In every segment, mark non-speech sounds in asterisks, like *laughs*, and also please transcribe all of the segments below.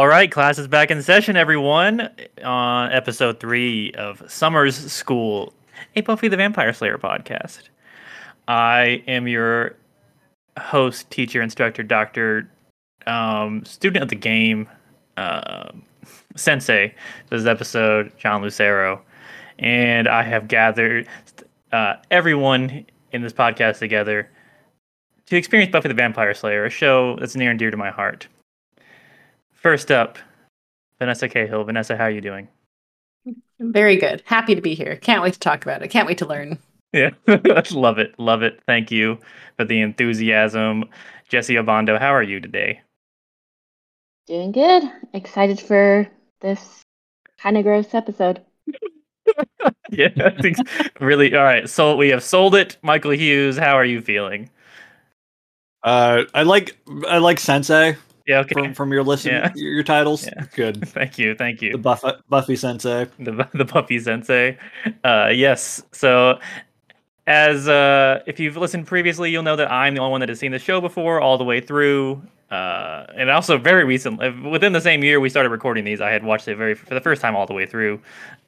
All right, class is back in session, everyone. On episode three of Summers School, a Buffy the Vampire Slayer podcast. I am your host, teacher, instructor, doctor, um, student of the game, uh, sensei. This episode John Lucero, and I have gathered uh, everyone in this podcast together to experience Buffy the Vampire Slayer, a show that's near and dear to my heart. First up, Vanessa Cahill. Vanessa, how are you doing? Very good. Happy to be here. Can't wait to talk about it. Can't wait to learn. Yeah, *laughs* love it, love it. Thank you for the enthusiasm, Jesse Obando. How are you today? Doing good. Excited for this kind of gross episode. *laughs* yeah, I think really. All right, so we have sold it. Michael Hughes, how are you feeling? Uh, I like I like Sensei Yeah, okay. from from your list, Yeah. your titles. Yeah. Good. *laughs* Thank you, thank you. The Buff- Buffy Sensei. the *laughs* the puppy sensei. Uh, yes. So, as uh, if you've listened previously, you'll know that I'm the only one that has seen the show before all the way through. Uh, and also very recently, within the same year we started recording these, I had watched it very for the first time all the way through,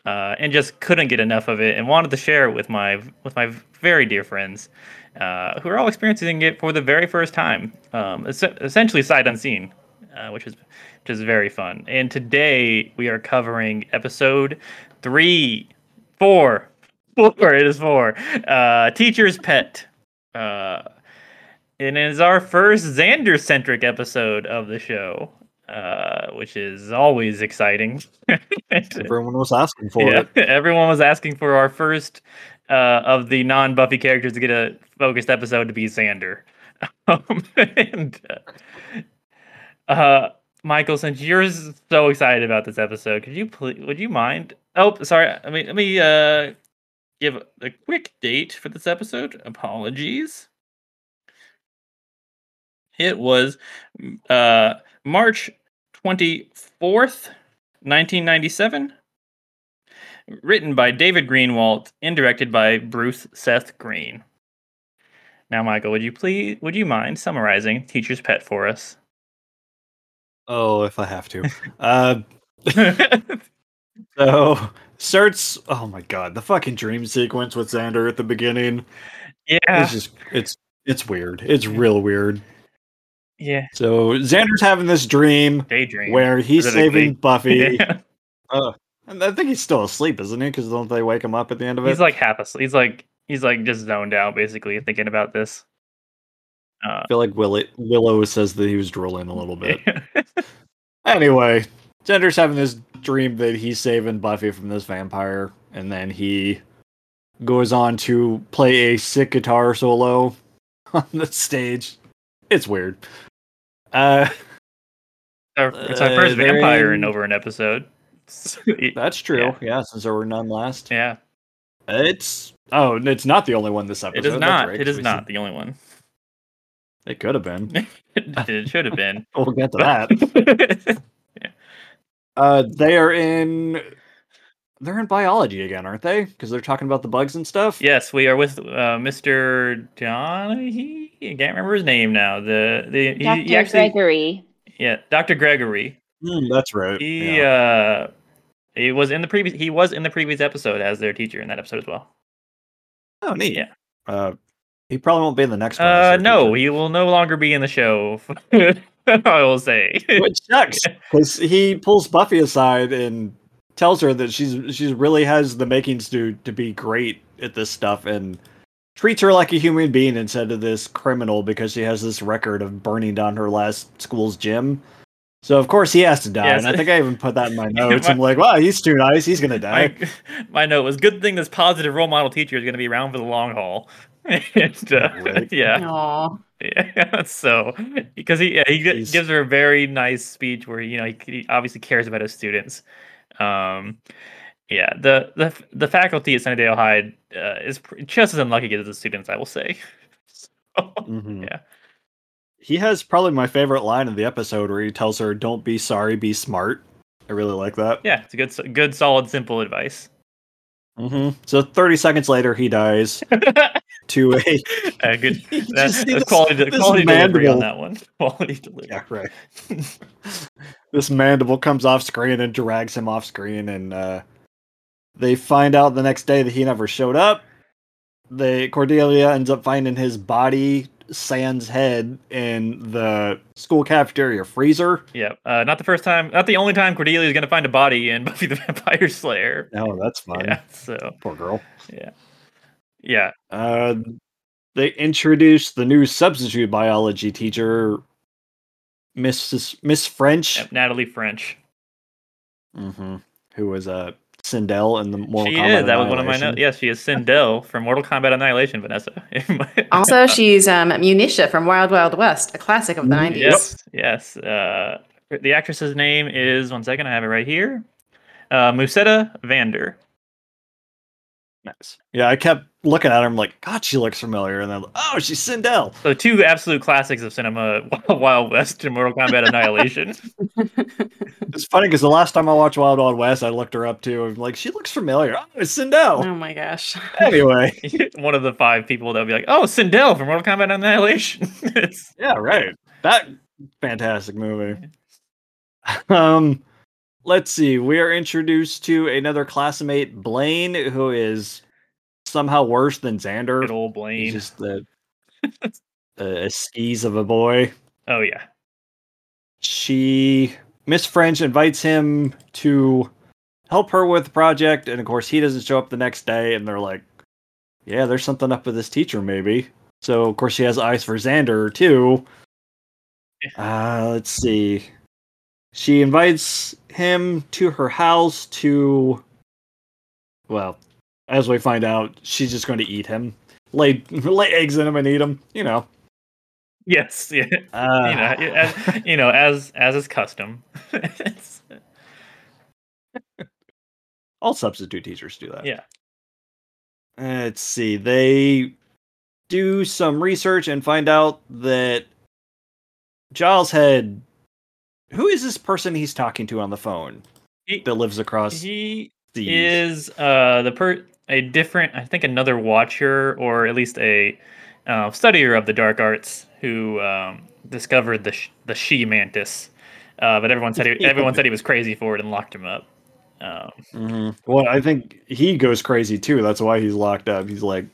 uh, and just couldn't get enough of it, and wanted to share it with my with my very dear friends, uh, who are all experiencing it for the very first time. Um, es- essentially sight unseen, uh, which is which is very fun. And today we are covering episode three, four, four. It is four. Uh, Teacher's Pet. Uh, it is our first Xander centric episode of the show, uh, which is always exciting. *laughs* Everyone was asking for yeah, it. *laughs* everyone was asking for our first uh, of the non Buffy characters to get a focused episode to be Xander. *laughs* Um, and uh, uh, Michael, since you're so excited about this episode, could you please, would you mind? Oh, sorry. I mean, let me uh, give a quick date for this episode. Apologies. It was uh, March 24th, 1997 written by David Greenwalt and directed by Bruce Seth Green. Now, Michael, would you please would you mind summarizing Teacher's Pet for us? Oh, if I have to. uh, *laughs* so starts. Oh my god, the fucking dream sequence with Xander at the beginning. *laughs* yeah, It's just it's it's weird. It's real weird. Yeah. So Xander's having this dream Daydream. where he's saving Buffy. Yeah. *laughs* Uh, and I think he's still asleep, isn't he? Because don't they wake him up at the end of it? He's like half asleep. He's like he's like just zoned out, basically thinking about this. Uh, I feel like Willow, Willow says that he was drooling a little bit. *laughs* Anyway, Xander's having this dream that he's saving Buffy from this vampire, and then he goes on to play a sick guitar solo *laughs* on the stage. It's weird. Uh, it's our first Uh, vampire in over an episode. *laughs* that's true. Yeah. Yeah. since there were none last. yeah, It's oh, it's not the only one this episode. it is not. right, it is not the only one. It could have been. *laughs* it should have been. *laughs* We'll get to that. Uh, they are in. They're in biology again, aren't they? Because they're talking about the bugs and stuff. Yes, we are with uh, Mr. Donahue. I can't remember his name now. The the he, Dr. he actually Gregory. yeah, Dr. Gregory. Mm, that's right. He yeah. uh he was in the previous he was in the previous episode as their teacher in that episode as well. oh, neat. yeah. Uh, he probably won't be in the next one. Uh no, teacher. he will no longer be in the show. *laughs* I will say. which sucks because he pulls Buffy aside and tells her that she's she's really has the makings to to be great at this stuff and treats her like a human being instead of this criminal because she has this record of burning down her last school's gym. So of course he has to die, Yes. and I think I even put that in my *laughs* notes. My- I'm like, wow, he's too nice. He's gonna die. *laughs* my, my note was good thing this positive role model teacher is going to be around for the long haul. *laughs* and, uh, Right. yeah. Aw. Yeah, so because he yeah, he gi- He's- gives her a very nice speech where you know he, he obviously cares about his students. Um, yeah, the the the faculty at Sunnydale High uh, is pr- just as unlucky as the students, I will say. *laughs* So, Mhm. Yeah. He has probably my favorite line of the episode where he tells her, "Don't be sorry, be smart." I really like that. yeah, it's a good good solid simple advice. Hmm So 30 seconds later, he dies *laughs* to a. *laughs* Uh, good. *laughs* That's quality, this quality delivery on mandible. that one. Quality delivery. Yeah, right. this mandible comes off screen and drags him off screen, and uh, they find out the next day that he never showed up. They Cordelia ends up finding his body, Sans head, in the school cafeteria freezer. Yeah. Uh, not the first time, not the only time Cordelia is going to find a body in *laughs* Buffy the Vampire Slayer. Oh, that's fun. Yeah. So, Poor girl. yeah. Yeah. Uh, they introduced the new substitute biology teacher, Mrs. Miss French, yeah, Natalie French. mm-hmm. who was uh, Sindel in the Mortal she Kombat is. That was one of my notes. Yes, she is Sindel from Mortal Kombat Annihilation, Vanessa. *laughs* Also, she's um, Munitia from Wild Wild West, a classic of the Mm, 90s. Yes, yes. Uh, the actress's name is one second. I have it right here. Uh, Musetta Vander. Nice. Yeah, I kept looking at her. I'm like, God, she looks familiar. And then, oh, she's Sindel. So two absolute classics of cinema: *laughs* Wild West and Mortal Kombat Annihilation. *laughs* It's funny because the last time I watched Wild Wild West, I looked her up too. I'm like, she looks familiar. Oh, it's Sindel. Oh my gosh. *laughs* Anyway, one of the five people that will be like, "Oh, Sindel from Mortal Kombat Annihilation." it's yeah, right. That fantastic movie. Um, let's see. We are introduced to another classmate, Blaine, who is somehow worse than Xander. good old He's Blaine. just the *laughs* a skis of a boy. Oh yeah, she Miss French invites him to help her with the project, and of course he doesn't show up the next day, and they're like, "Yeah, there's something up with this teacher, maybe." So of course she has eyes for Xander too. Uh, let's see. She invites him to her house to, well, as we find out, she's just going to eat him, lay *laughs* lay eggs in him and eat him. You know. yes, *laughs* yeah. Uh, you know, as, you know, as as is custom. *laughs* All substitute teachers do that. yeah, Let's see. They do some research and find out that Giles had. Who is this person he's talking to on the phone he, that lives across he seas? is uh the per a different i think another watcher or at least a uh, studier of the dark arts who um, discovered the sh- the she mantis uh, but everyone said he, *laughs* everyone said he was crazy for it and locked him up um, Mhm. Well, I think he goes crazy too. That's why he's locked up. He's like.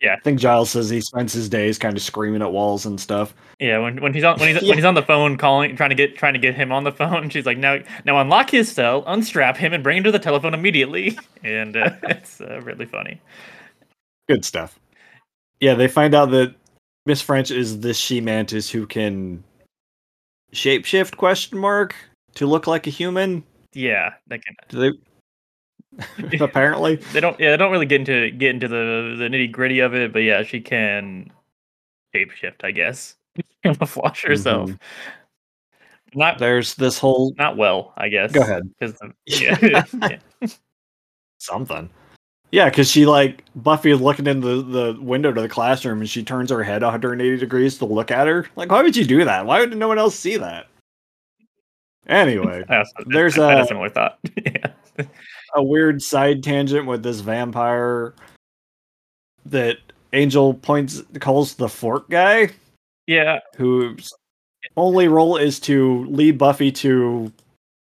Yeah. I think Giles says he spends his days kind of screaming at walls and stuff. yeah when, when he's on when he's, Yeah. when he's on the phone calling trying to get trying to get him on the phone *laughs* she's like now now unlock his cell unstrap him and bring him to the telephone immediately *laughs* and uh, *laughs* it's uh, really funny Good stuff. Yeah, they find out that Miss French is this she mantis who can shapeshift question mark to look like a human. yeah that can Do they *laughs* apparently? they don't yeah they don't really get into get into the the nitty gritty of it but yeah she can shapeshift i guess *laughs* camouflage herself Mhm. not There's this whole not well i guess Go ahead. the- *laughs* yeah, yeah. something. Yeah, because she like Buffy is looking in the, the window to the classroom and she turns her head 180 degrees to look at her. Like, why would you do that? Why would no one else see that? Anyway, I also, There's a- a similar thought yeah a weird side tangent with this vampire that Angel points calls the fork guy, yeah whose only role is to lead Buffy to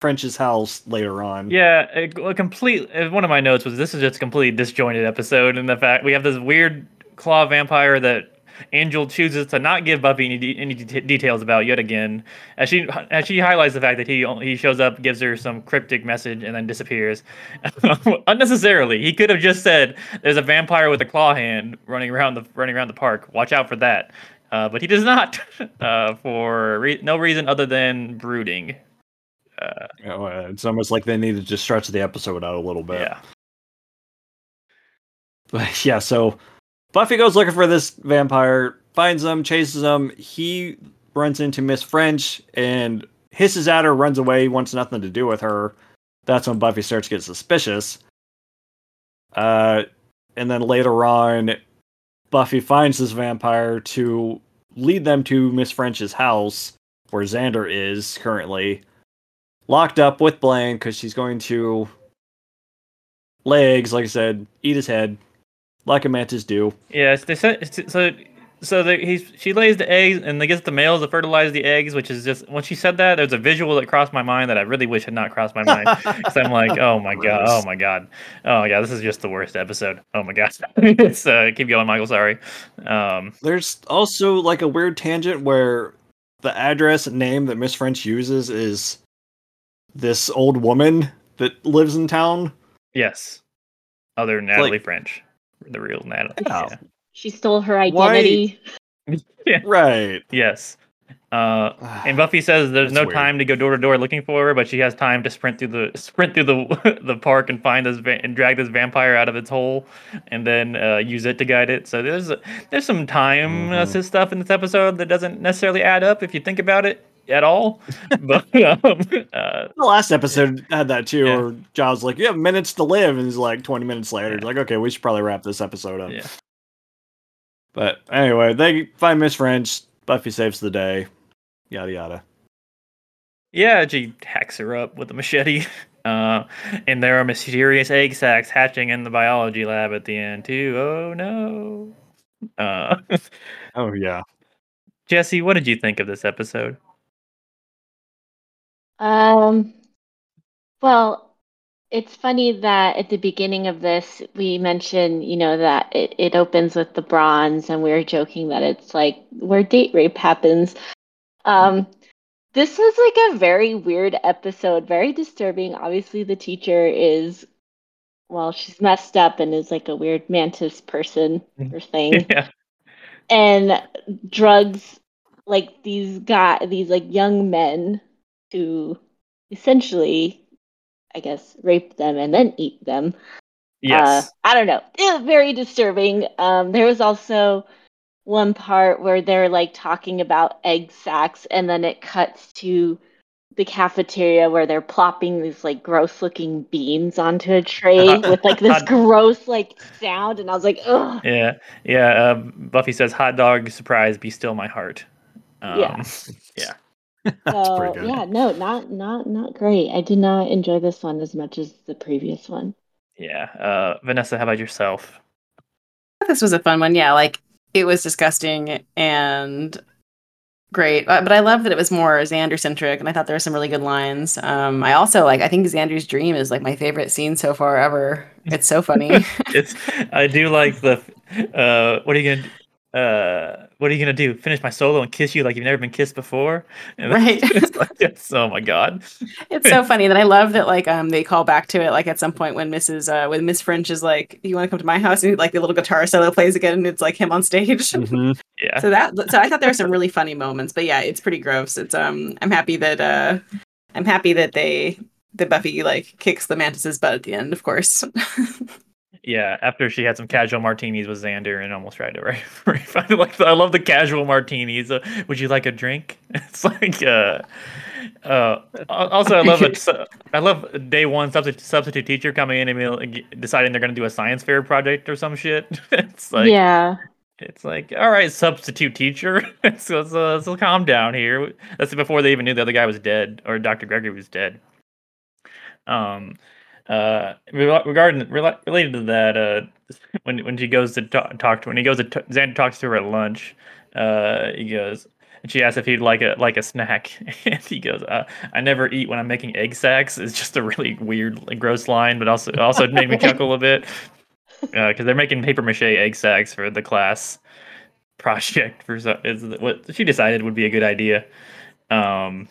French's house later on. Yeah, a, a complete. uh, One of my notes was this is just a completely disjointed episode, and the fact we have this weird claw vampire that Angel chooses to not give Buffy any, de- any de- details about yet again. As she as she highlights the fact that he he shows up, gives her some cryptic message, and then disappears *laughs* unnecessarily. He could have just said, "There's a vampire with a claw hand running around the running around the park. Watch out for that." Uh, but he does not, *laughs* uh, for re- no reason other than brooding. Uh, it's almost like they needed to stretch the episode out a little bit. yeah. But yeah, so Buffy goes looking for this vampire, finds him, chases him. He runs into Miss French and hisses at her, runs away, wants nothing to do with her. That's when Buffy starts to get suspicious. Uh, and then later on, Buffy finds this vampire to lead them to Miss French's house, where Xander is currently locked up with Blaine because she's going to legs, like I said, eat his head, like a mantis do. Yes, they said so. So the, he's she lays the eggs and they get the males to fertilize the eggs, which is just when she said that, there's a visual that crossed my mind that I really wish had not crossed my mind. *laughs* Because I'm like, oh my god, oh my god, oh yeah, this is just the worst episode. Oh my gosh, it's uh, keep going, Michael. Sorry. Um, There's also like a weird tangent where the address and name that Miss French uses is this old woman that lives in town. yes, other Natalie French, the real Natalie. Yeah. She stole her identity. *laughs* Yeah. Right. Yes. Uh, and Buffy says there's That's no weird. time to go door to door looking for her, but she has time to sprint through the sprint through the *laughs* the park and find this va- and drag this vampire out of its hole, and then uh, use it to guide it. So there's there's some time Mhm. assist stuff in this episode that doesn't necessarily add up if you think about it at all. but *laughs* um, uh, The last episode had that too, Yeah. where Giles like, "You have minutes to live," and he's like, "20 minutes later." He's like, "Okay, we should probably wrap this episode up." Yeah. But anyway, they find Miss French. Buffy saves the day. Yada yada. Yeah, she hacks her up with a machete. *laughs* Uh, and there are mysterious egg sacs hatching in the biology lab at the end too. Oh no. Uh, *laughs* Oh yeah. Jesse, what did you think of this episode? Um, well, it's funny that at the beginning of this, we mentioned, you know, that it, it opens with the bronze, and we were joking that it's like where date rape happens. Um, this was like a very weird episode, very disturbing. Obviously, the teacher is, well, she's messed up and is like a weird mantis person or thing *laughs* yeah. and drugs like these guy these like young men who essentially i guess rape them and then eat them Yes. uh, i don't know it was very disturbing um there was also one part where they're like talking about egg sacs and then it cuts to the cafeteria where they're plopping these like gross looking beans onto a tray *laughs* with like this *laughs* gross like sound and i was like ugh yeah. Yeah. Uh, Buffy says, "Hot dog, surprise, be still my heart." Um, *laughs* Yeah. That's *laughs* so yeah no not not not great i did not enjoy this one as much as the previous one Yeah. Uh, Vanessa, how about yourself? This was a fun one. Yeah, like it was disgusting and great. Uh, But I love that it was more Xander centric and I thought there were some really good lines. Um I also like I think Xander's dream is like my favorite scene so far ever. It's so funny. *laughs* It's. I do like the. Uh, what are you gonna? Uh, what are you gonna do? Finish my solo and kiss you like you've never been kissed before? *laughs* And Right. it's like, *laughs* it's, oh my god. it's so *laughs* funny that I love that like um they call back to it like at some point when Mrs. uh when Miss French is like, You wanna come to my house? And like the little guitar solo plays again and it's like him on stage. Mhm. Yeah. so that so I thought there were some really funny moments, but yeah, it's pretty gross. It's um I'm happy that uh I'm happy that they that Buffy like kicks the mantis's butt at the end, of course. Yeah, after she had some casual martinis with Xander and almost tried to. *laughs* I like. I love the casual martinis. Uh, would you like a drink? *laughs* It's like. Uh, uh, also, I love *laughs* I love day one substitute, substitute teacher coming in and deciding they're going to do a science fair project or some shit. it's like. yeah It's like, all right, substitute teacher. so, so, so calm down here. That's before they even knew the other guy was dead or Dr. Gregory was dead. Um, uh, regarding related to that, uh, when when she goes to talk, talk to when he goes to t- Xander talks to her at lunch, uh, he goes and she asks if he'd like a like a snack, *laughs* and he goes, uh, "I never eat when I'm making egg sacks." It's just a really weird, gross line, but also also made me chuckle a bit because they're making paper mache egg sacs for the class project for is what she decided would be a good idea. Um,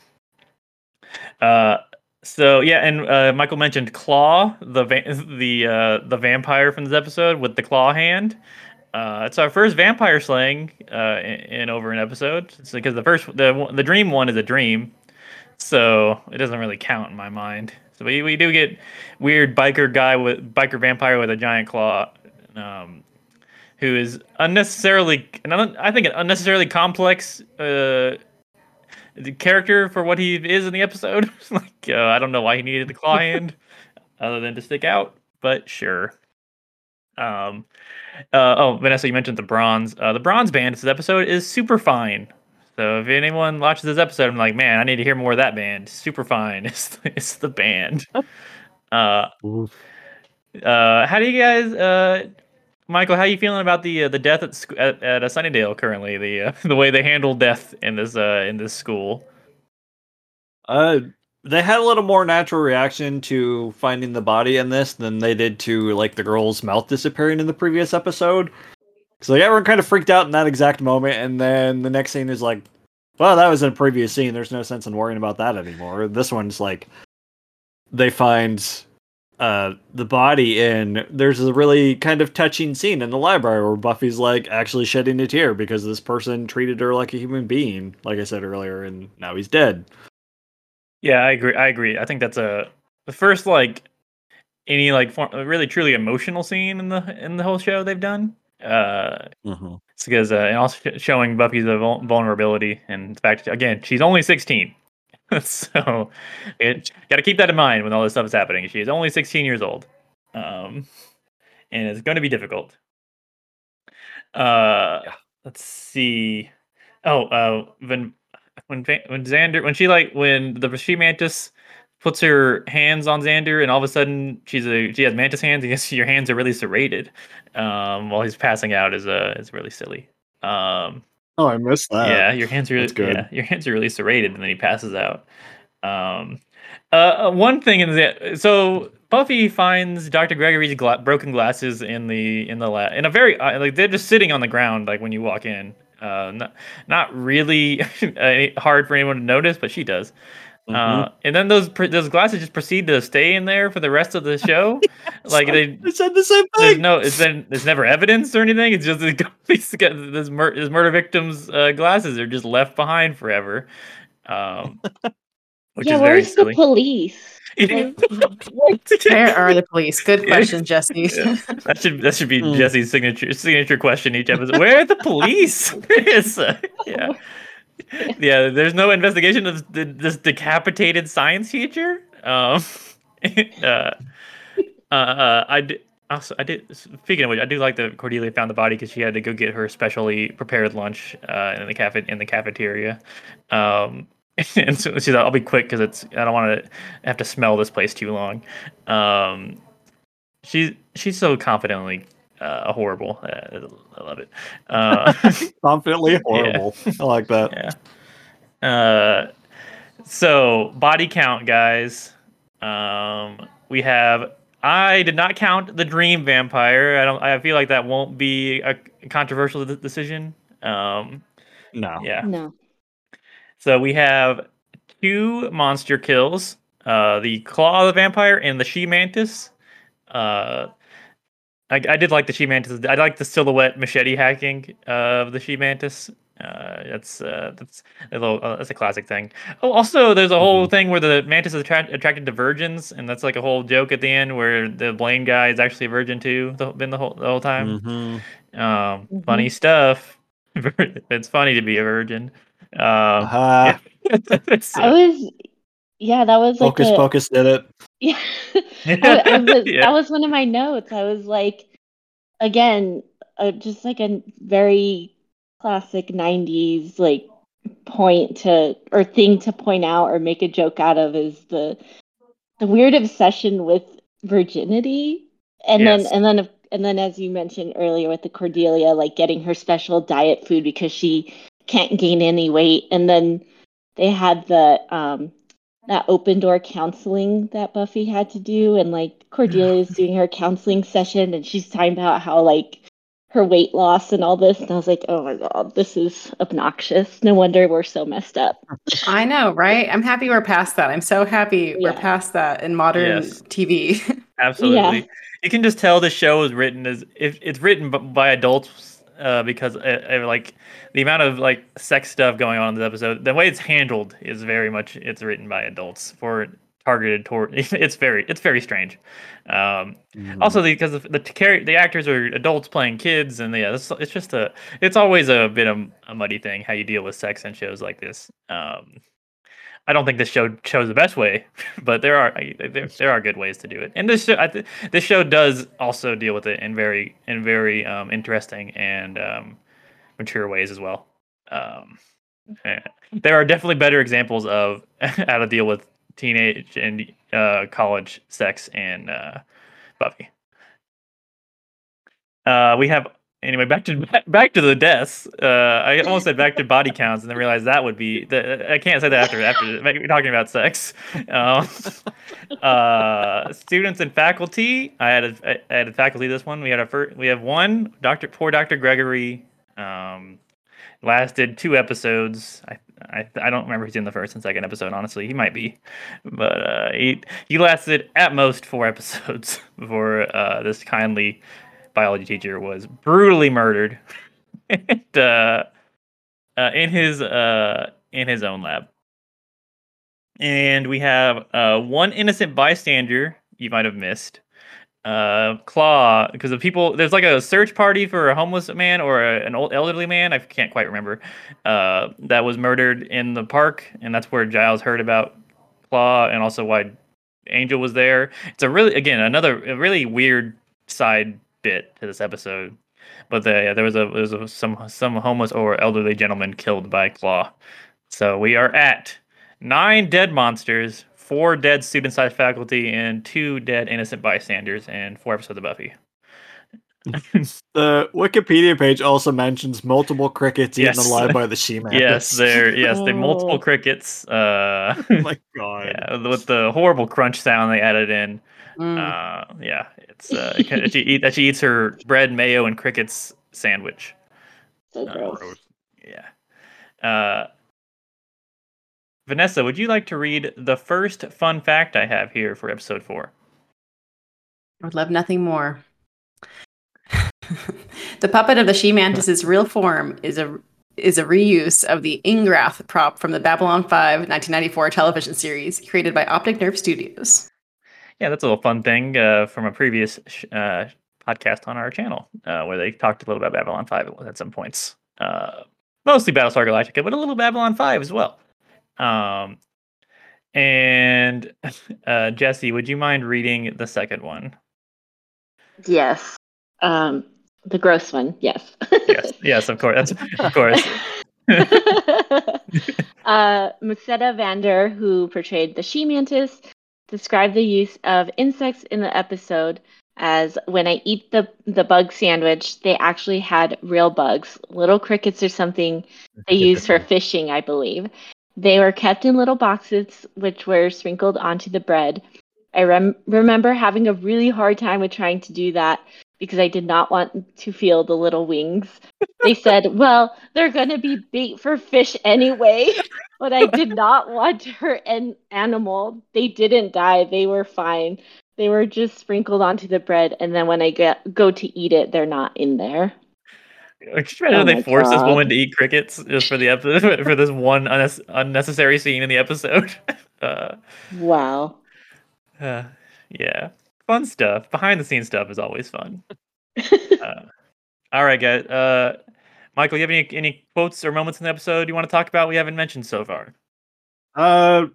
uh, so yeah, and uh, Michael mentioned Claw, the va- the uh, the vampire from this episode with the claw hand. Uh, it's our first vampire slaying uh, in, in over an episode. Because the first the the dream one is a dream, so it doesn't really count in my mind. So we, we do get weird biker guy with biker vampire with a giant claw, um, who is unnecessarily and I think an unnecessarily complex uh, the character for what he is in the episode. *laughs* like uh, I don't know why he needed the claw *laughs* hand other than to stick out, but sure. Um, uh, oh, Vanessa, you mentioned the bronze. Uh, the bronze band this episode is Superfine. So if anyone watches this episode, I'm like, man, I need to hear more of that band. Superfine. *laughs* It's it's the band. Uh, Uh, how do you guys, uh, Michael? How are you feeling about the uh, the death at, sc- at at uh, Sunnydale currently? The uh, *laughs* the way they handle death in this uh in this school. Uh, they had a little more natural reaction to finding the body in this than they did to like the girl's mouth disappearing in the previous episode. Because like everyone kind of freaked out in that exact moment, and then the next scene is like, "Well, that was in a previous scene. There's no sense in worrying about that anymore." This one's like, they find uh the body and there's a really kind of touching scene in the library where Buffy's like actually shedding a tear because this person treated her like a human being, like I said earlier, and now he's dead. Yeah, I agree. I agree. I think that's a the first like any like form, really truly emotional scene in the in the whole show they've done. Uh, Mm-hmm. it's because uh, and also showing Buffy's vulnerability and the fact again she's only sixteen, *laughs* so it got to keep that in mind when all this stuff is happening. She is only sixteen years old, um, and it's going to be difficult. Uh, let's see. Oh, uh, when when when Xander when she like when the she mantis puts her hands on Xander and all of a sudden she's a she has mantis hands and you see your hands are really serrated um while he's passing out is uh is really silly. Um Oh, I missed that. yeah, your hands are really, good. yeah, your hands are really serrated and then he passes out. Um uh, uh, one thing in the so Buffy finds Dr. Gregory's gla- broken glasses in the in the lab in a very uh, like they're just sitting on the ground like when you walk in. Uh, not not really *laughs* hard for anyone to notice, but she does. Mm-hmm. Uh, and then those those glasses just proceed to stay in there for the rest of the show. *laughs* like they, I said the same there's thing. no, it's been, there's never evidence or anything. It's just *laughs* like, these this, mur- this murder victim's uh, glasses are just left behind forever, um, *laughs* which yeah, is very where's the silly. police? Like, Where are the police? Good question, Jesse. Yeah. That should that should be Hmm. Jesse's signature signature question each episode. Where are the police? It's, uh, *laughs* yeah. There's no investigation of this decapitated science teacher. Um, *laughs* uh, uh, uh. Also, I did. Speaking of which, I do like that Cordelia found the body because she had to go get her specially prepared lunch uh, in the cafe in the cafeteria. Um, *laughs* and so she's like, "I'll be quick because it's I don't want to have to smell this place too long." Um, she's she's so confidently uh, horrible. Uh, I love it. *laughs* Uh, Confidently *laughs* horrible. I like that. yeah. Uh, so body count, guys. Um, we have. I did not count the dream vampire. I don't. I feel like that won't be a controversial de- decision. Um, No. yeah. no. So we have two monster kills: uh, the claw of the vampire and the she mantis. Uh, I, I did like the she mantis. I like the silhouette machete hacking of the she mantis. Uh, that's uh, that's a little uh, that's a classic thing. Oh, also there's a whole thing where the mantis is attract- attracted to virgins, and that's like a whole joke at the end where the Blaine guy is actually a virgin too. The, been the whole the whole time. Mhm. Um, Mhm. funny stuff. *laughs* it's funny to be a virgin. Um, Aha. *laughs* it's, I was, yeah, that was like Focus a, Pocus did it. *laughs* yeah. *laughs* I, I was, Yeah. That was one of my notes. I was like, again, uh, just like a very classic '90s like point to or thing to point out or make a joke out of is the the weird obsession with virginity, and Yes. then and then and then as you mentioned earlier with the Cordelia, like getting her special diet food because she can't gain any weight, and then they had the um that open door counseling that Buffy had to do, and like Cordelia's *laughs* doing her counseling session, and she's talking about how like her weight loss and all this, and I was like, oh my god, this is obnoxious. No wonder we're so messed up. I know, right? I'm happy we're past that. I'm so happy we're past that in modern Yes. TV. *laughs* Absolutely. You can just tell the show is written as if it's written by adults uh, because uh, uh, like the amount of like sex stuff going on in this episode, the way it's handled is very much it's written by adults for targeted toward. *laughs* It's very it's very strange. Um, Mhm. also because the the, char- the actors are adults playing kids and yeah it's, it's just a it's always a bit of a muddy thing how you deal with sex in shows like this um i don't think this show shows the best way *laughs* but there are there, there are good ways to do it. And this show I th- this show does also deal with it in very in very um interesting and um mature ways as well. Um eh, there are definitely better examples of *laughs* how to deal with teenage and uh college sex and uh Buffy. Uh, we have anyway back to *laughs* back to the deaths. Uh, I almost said back to body counts, and then realized that would be. The, I can't say that after after *laughs* we're talking about sex. *laughs* Um, uh, students and faculty. I had a, I had a faculty this one. We had a first, we have one Doctor poor Doctor Gregory. Um, lasted two episodes. I, I I don't remember he's in the first and second episode. Honestly, he might be, but uh, he he lasted at most four episodes before uh, this kindly biology teacher was brutally murdered *laughs* and, uh, uh, in his uh, in his own lab. And we have uh, one innocent bystander you might have missed. Uh, Claw, because the people there's like a search party for a homeless man or a, an old elderly man. I can't quite remember. Uh, that was murdered in the park, and that's where Giles heard about Claw, and also why Angel was there. It's a really again another really weird side bit to this episode. But the, yeah, there was a there was a, some some homeless or elderly gentleman killed by Claw. So we are at nine dead monsters, four dead student side faculty, and two dead innocent bystanders, and four episodes of Buffy. *laughs* The Wikipedia page also mentions multiple crickets Yes. eaten alive by the *laughs* she mantis. yes, they're yes, they're multiple Oh. crickets. Uh, *laughs* oh my god. yeah, with the horrible crunch sound they added in. Mm. Uh, yeah, it's uh, that she eat that she eats her bread, mayo, and crickets sandwich. So Uh, gross. Yeah. Uh, Vanessa, would you like to read the first fun fact I have here for episode four? I would love nothing more. *laughs* the puppet of the she mantis's real form is a is a reuse of the Ingrath prop from the Babylon 5 1994 television series created by Optic Nerve Studios. Yeah, that's a little fun thing uh, from a previous sh- uh, podcast on our channel uh, where they talked a little about Babylon 5 at some points. Uh, mostly Battlestar Galactica, but a little Babylon 5 as well. Um, and *laughs* uh, Jesse, would you mind reading the second one? Yes. Um, the gross one. Yes. Yes, yes, of course. Of course. *laughs* *laughs* uh, Musetta Vander, who portrayed the she mantis, described the use of insects in the episode as when I eat the, the bug sandwich, they actually had real bugs, little crickets or something they used for *laughs* fishing, I believe. They were kept in little boxes, which were sprinkled onto the bread. I rem- remember having a really hard time with trying to do that because I did not want to feel the little wings. They said, *laughs* well, they're going to be bait for fish anyway. *laughs* But I did not want to hurt an animal. They didn't die. They were fine. They were just sprinkled onto the bread. And then when I get, go to eat it, they're not in there. Could you imagine Oh they forced this woman to eat crickets just for the episode *laughs* for this one unnecessary scene in the episode? Uh, Wow. uh, yeah, fun stuff. Behind the scenes stuff is always fun. *laughs* Uh, all right, guys. Uh, Michael, you have any any quotes or moments in the episode you want to talk about? We haven't mentioned so far. Uh,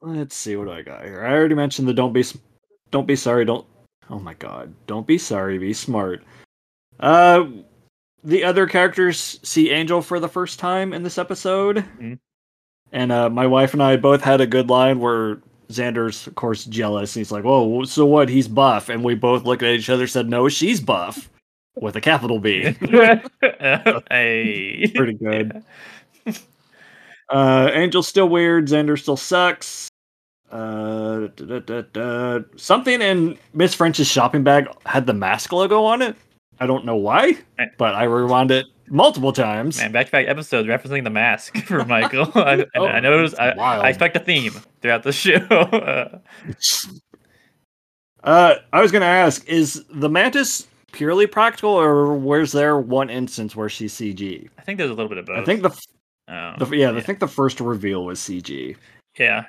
let's see. What do I got here? I already mentioned the don't be, don't be sorry. Don't. Oh my god. Don't be sorry. Be smart. Uh, the other characters see Angel for the first time in this episode, Mhm. and uh, my wife and I both had a good line where Xander's, of course, jealous. He's like, "Whoa, so what? He's buff," and we both looked at each other, said, "No, she's buff." With a capital B. *laughs* *laughs* *laughs* hey, Pretty good. Uh, Angel's still weird. Xander still sucks. Uh, da, da, da, da. Something in Miss French's shopping bag had the mask logo on it. I don't know why, but I rewound it multiple times. Man, back to back episodes referencing the mask *laughs* for *laughs* Michael. I, Oh, I know it's I. I expect a theme throughout the show. *laughs* Uh, I was gonna ask: Is the mantis purely practical, or was there one instance where she's CG? I think there's a little bit of both. I think the, f- Oh, the yeah, I think the first reveal was CG. yeah,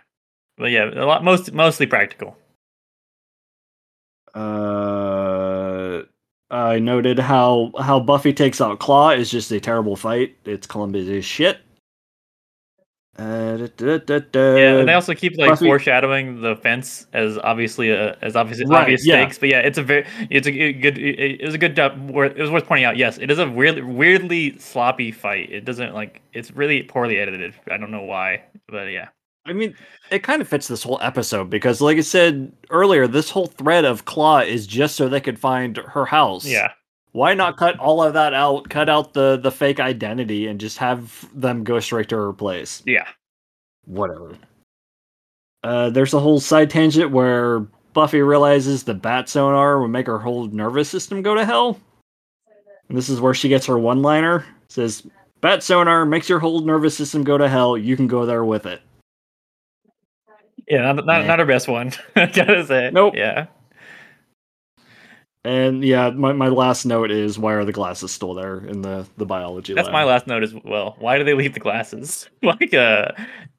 but yeah, a lot most mostly practical. Uh, I noted how how Buffy takes out Claw is just a terrible fight. It's Columbia's shit. Uh, da, da, da. Yeah, and they also keep like Buffy- foreshadowing the fence as obviously a, as obviously Right, obvious yeah. stakes. But yeah, it's a very it's a good it, it was a good job. It was worth pointing out. Yes, it is a weirdly weirdly sloppy fight. It doesn't like it's really poorly edited. I don't know why, but yeah. I mean, it kind of fits this whole episode because, like I said earlier, this whole thread of Claw is just so they could find her house. Yeah, why not cut all of that out? Cut out the the fake identity and just have them go straight to her place. Yeah. Whatever. Uh, there's a whole side tangent where Buffy realizes the bat sonar will make her whole nervous system go to hell. And this is where she gets her one liner. Says, Bat sonar makes your whole nervous system go to hell. You can go there with it. Yeah, not not, Yeah. not our best one. *laughs* I gotta say. Nope. Yeah. And yeah, my, my last note is why are the glasses still there in the, the biology That's lab? my last note as well. Why do they leave the glasses? *laughs* like, uh,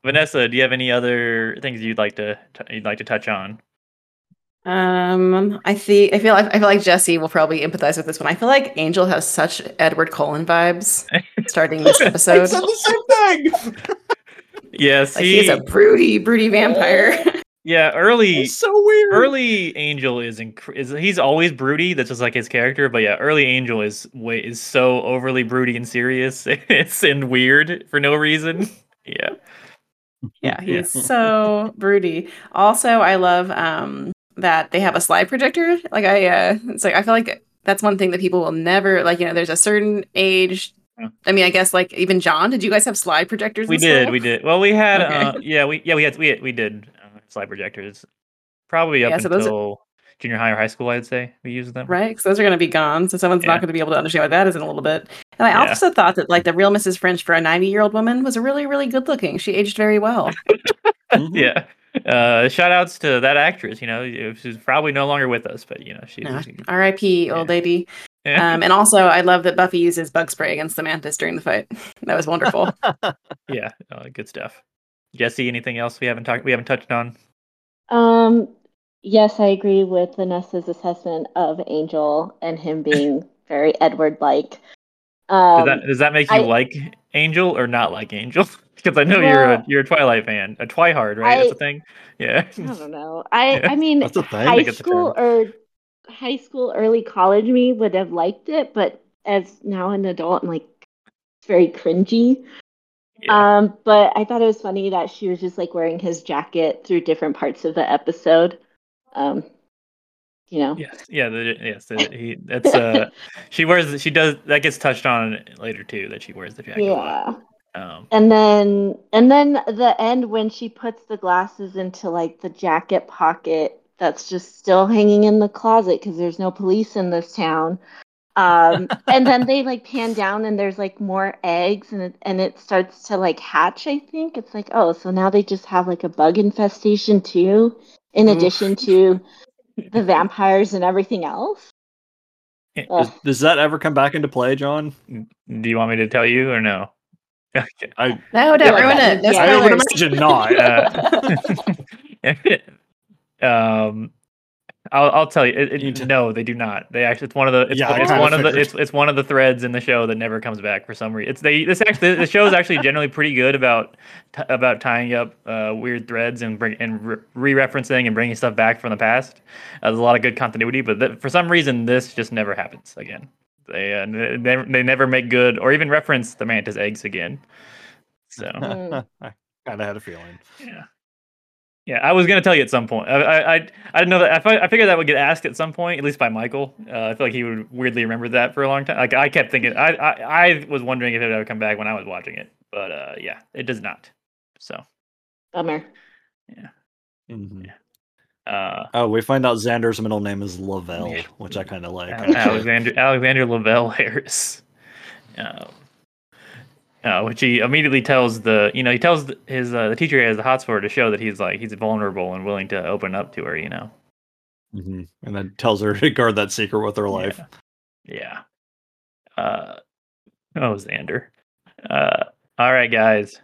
Vanessa, do you have any other things you'd like to t- you'd like to touch on? Um, I see. I feel like I feel like Jesse will probably empathize with this one. I feel like Angel has such Edward Cullen vibes *laughs* starting this I episode. said the same thing. Yes, Like he, he's a broody, broody vampire. *laughs* yeah. Early, It's so weird. early Angel is, inc- is he's always broody. That's just like his character. But yeah, early Angel is way is so overly broody and serious. *laughs* It's and weird for no reason. *laughs* Yeah. yeah, he's so broody. Also, I love um that they have a slide projector. Like I, uh it's like I feel like that's one thing that people will never like. You know, there's a certain age. Yeah. I mean, I guess like even John. Did you guys have slide projectors? We in did, school? we did. Well, we had, Okay. uh, yeah, we yeah we had we we did uh, slide projectors. Probably up Yeah, so those are- until junior high or high school, I'd say we used them. right? Because those are going to be gone, so someone's Yeah. not going to be able to understand what that is in a little bit. And I Yeah. also thought that like the real Mrs. French for a 90 year old woman was really, really good looking. She aged very well. *laughs* Mhm. Yeah. Uh, shout outs to that actress. You know, she's probably no longer with us, but you know, she's No, R.I.P. old lady. Yeah. Um, and also, I love that Buffy uses bug spray against the mantis during the fight. *laughs* That was wonderful. *laughs* yeah, uh, good stuff. Jesse, anything else we haven't talked we haven't touched on? Um, yes, I agree with Vanessa's assessment of Angel and him being *laughs* very Edward-like. Does Um, that does that make you I- like Angel or not like Angel? because I know you're a you're a Twilight fan, a Twihard, right? That's a thing. Yeah. I don't know. I Yeah, I mean, that's a thing. high think school or high school, early college me would have liked it, but as now an adult, I'm like, it's very cringy. Yeah. Um, but I thought it was funny that she was just like wearing his jacket through different parts of the episode. Um, you know. Yes, yeah, the, yes. The, he, that's uh, *laughs* she wears. She does. That gets touched on later too. That she wears the jacket. Yeah. Um, And then and then the end when she puts the glasses into like the jacket pocket that's just still hanging in the closet because there's no police in this town. Um, *laughs* and then they like pan down and there's like more eggs and it, and it starts to like hatch. I think it's like oh, so now they just have like a bug infestation too, in addition to the vampires and everything else. Does, does that ever come back into play, John? do you want me to tell you or no? *laughs* I no, don't Yeah, ruin it. No yeah. I would spoilers. imagine not. Uh, *laughs* um, I'll I'll tell you. It, it- You d- no, they do not. They actually. It's one of the. It's, Yeah, it's kinda one of the. It's it's one of the threads in the show that never comes back for some reason. It's they. This actually the show is actually generally pretty good about t- about tying up uh, weird threads and bring and re referencing and bringing stuff back from the past. Uh, there's a lot of good continuity, but th- for some reason this just never happens again. They uh, they never they never make good or even reference the mantis eggs again. So. I kind of had a feeling. Yeah. Yeah, I was gonna tell you at some point. I I I, I didn't know that. I, I figured that would get asked at some point, at least by Michael. Uh, I feel like he would weirdly remember that for a long time. Like I kept thinking, I I, I was wondering if it would ever come back when I was watching it, but uh, yeah, it does not. So, Bummer. Mhm. uh, Oh, we find out Xander's middle name is Lavelle, Yeah. which I kind of like. Alexander Alexander Lavelle Harris, uh, *laughs* uh, which he immediately tells the you know he tells his uh, the teacher he has the hots for her to show that he's like he's vulnerable and willing to open up to her. You know. Mhm. And then tells her *laughs* to guard that secret with her life. Yeah. Uh, oh, Xander. Uh, all right, guys.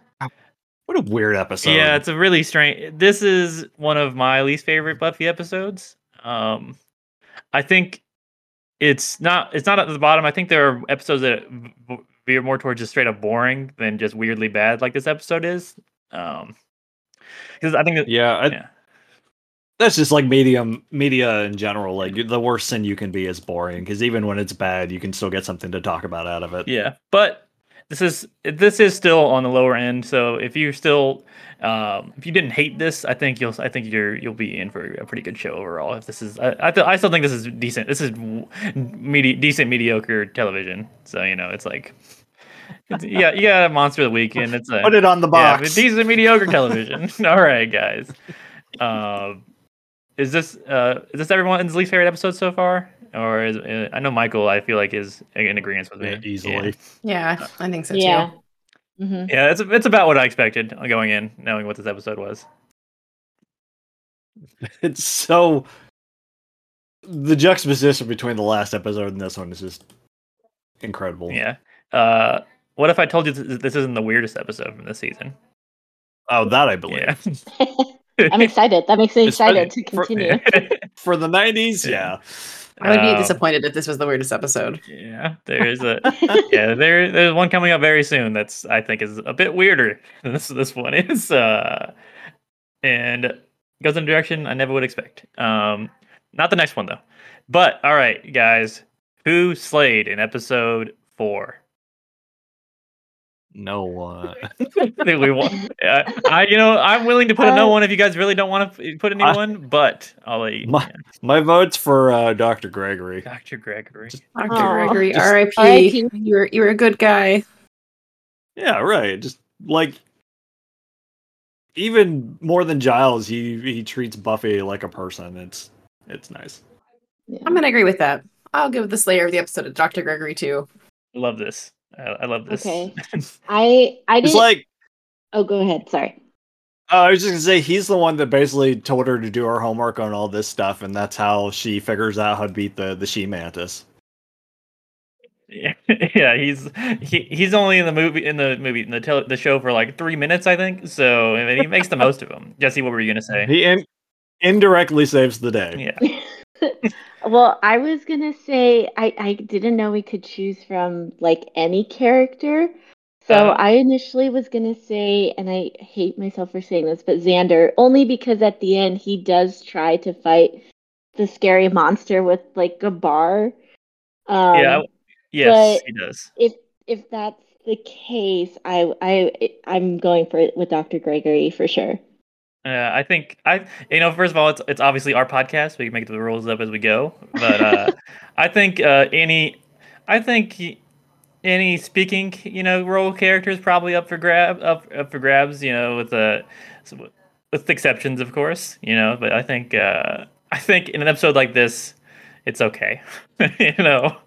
What a weird episode. yeah, it's a really strange. This is one of my least favorite Buffy episodes. Um, I think it's not. It's not at the bottom. I think there are episodes that veer more towards just straight up boring than just weirdly bad, like this episode is. Um, because I think that, yeah, I, yeah. that's just like medium media in general. Like the worst sin you can be is boring because even when it's bad, you can still get something to talk about out of it. Yeah, but this is this is still on the lower end. So if you're still um, if you didn't hate this, I think you'll I think you're you'll be in for a pretty good show overall. If this is I I, th- I still think this is decent. This is medi- decent mediocre television. So you know it's like. It's, yeah, you got a monster of the weekend. It's a, Put it on the box. but decent mediocre television. *laughs* *laughs* All right, guys. Um, is this uh is this everyone's least favorite episode so far? Or is uh, I know Michael? I feel like is in agreement with me Yeah, easily. Yeah, I think so yeah. too. hmm Yeah, it's it's about what I expected going in, knowing what this episode was. *laughs* It's so the juxtaposition between the last episode and this one is just incredible. Yeah. Uh, what if I told you th- this isn't the weirdest episode from this season? Oh, that I believe. Yeah. *laughs* *laughs* I'm excited. That makes me It's funny. excited to For- continue. For the nineties, Yeah. yeah. I would be Um, disappointed if this was the weirdest episode. Yeah, there's a yeah there there's one coming up very soon that's I think is a bit weirder than this this one is. Uh, and goes in a direction I never would expect. Um, not the next one though. But all right, guys, who slayed in episode four? No one. *laughs* I we won. Uh, I, you know, I'm willing to put a no Uh, one if you guys really don't want to put a I- one, but I'll let you. My- My vote's for uh, Dr. Gregory. Dr. Gregory. Dr. Aw. Gregory, R.I.P. R.I.P.. You were you were a good guy. Yeah, right. Just like even more than Giles, he he treats Buffy like a person. It's it's nice. Yeah. I'm gonna agree with that. I'll give the Slayer of the episode to Dr. Gregory too. I love this. I, I love this. Okay. *laughs* I I It's didn't. like oh, go ahead. Sorry. uh, I was just gonna say he's the one that basically told her to do her homework on all this stuff, and that's how she figures out how to beat the the she mantis. Yeah, *laughs* yeah, he's he, he's only in the movie in the movie in the tel- the show for like three minutes, I think. So I mean, he makes the most of them. Jesse, what were you gonna say? He in- indirectly saves the day. Yeah, *laughs* well, I was gonna say I I didn't know we could choose from like any character. So Uh-huh. I initially was gonna say, and I hate myself for saying this, but Xander, only because at the end he does try to fight the scary monster with like a bar. Um, yeah, I- yes, he does. if if that's the case, I I I'm going for it with Dr. Gregory for sure. Uh, I think I, you know, first of all, it's it's obviously our podcast. We can make the rules up as we go. But uh, *laughs* I think uh, any, I think any speaking, you know, role character is probably up for grab, up, up for grabs. You know, with the, with exceptions, of course. You know, but I think uh, I think in an episode like this, it's okay. *laughs* you know.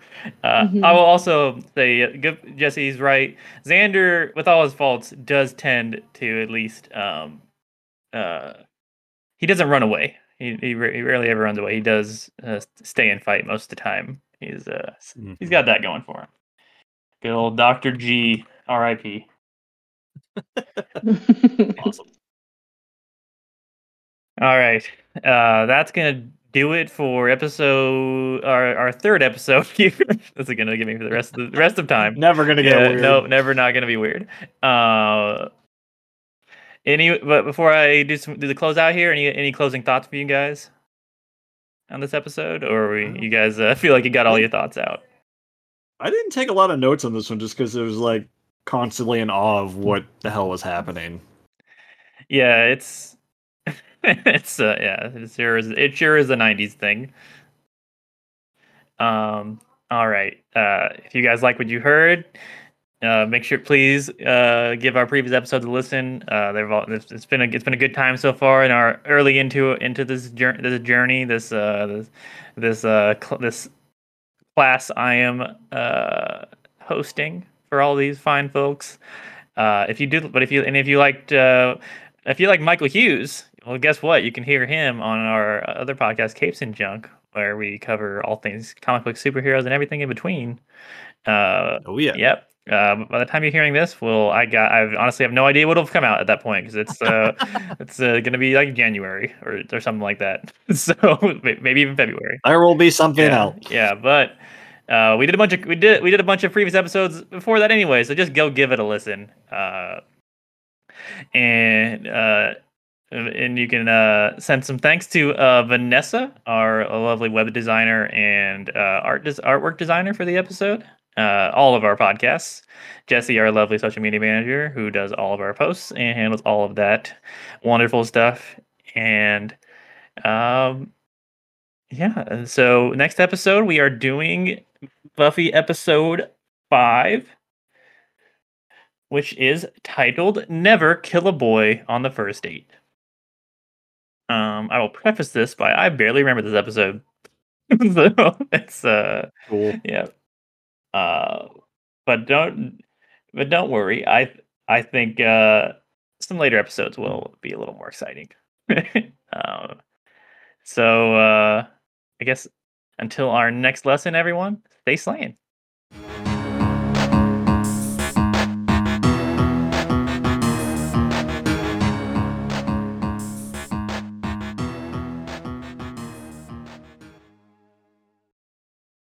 Uh, Mhm. I will also say, uh, Jesse's right. Xander, with all his faults, does tend to at least um, uh, he doesn't run away. He he, ra- he rarely ever runs away. He does uh, stay and fight most of the time. He's uh s- he's got that going for him. Good old Doctor G, R.I.P. Awesome. *laughs* All right, uh, that's gonna do it for episode our our third episode here. *laughs* this gonna give me for the rest of the rest of time. *laughs* Never gonna get Yeah, weird. no, never not gonna be weird. Uh, any but before I do some do the closeout here, any any closing thoughts for you guys on this episode, or we, you guys uh, *laughs* feel like you got all your thoughts out? I didn't take a lot of notes on this one just because it was like constantly in awe of what the hell was happening. Yeah, it's *laughs* it's uh, yeah, it sure is it sure is a '90s thing. Um. All right. Uh, if you guys like what you heard, uh, make sure please uh, give our previous episodes a listen. Uh, they've all, it's, it's been a it's been a good time so far in our early into into this journey this journey this uh this this uh cl- this class I am uh hosting for all these fine folks. Uh, if you do, but if you and if you liked uh, if you like Michael Hughes, well, guess what? You can hear him on our other podcast, Capes and Junk, where we cover all things comic book superheroes and everything in between. Uh, Oh yeah. Yep. Uh, by the time you're hearing this, well, I got. I honestly have no idea what'll come out at that point because it's uh, *laughs* it's uh, gonna be like January or or something like that. *laughs* so maybe even February. There will be something yeah, else. Yeah, but uh, we did a bunch of we did we did a bunch of previous episodes before that anyway. So just go give it a listen. Uh, and uh, and you can uh, send some thanks to uh, Vanessa, our lovely web designer and uh, art des- artwork designer for the episode. Uh, all of our podcasts. Jesse, our lovely social media manager, who does all of our posts and handles all of that wonderful stuff. And um, yeah, and so next episode we are doing Buffy episode five, which is titled "Never Kill a Boy on the First Date." Um, I will preface this by I barely remember this episode, *laughs* so it's uh, Cool. yeah. Uh, but don't, but don't worry. I I think uh, some later episodes will be a little more exciting. *laughs* um, so uh, I guess until our next lesson, everyone, stay slaying.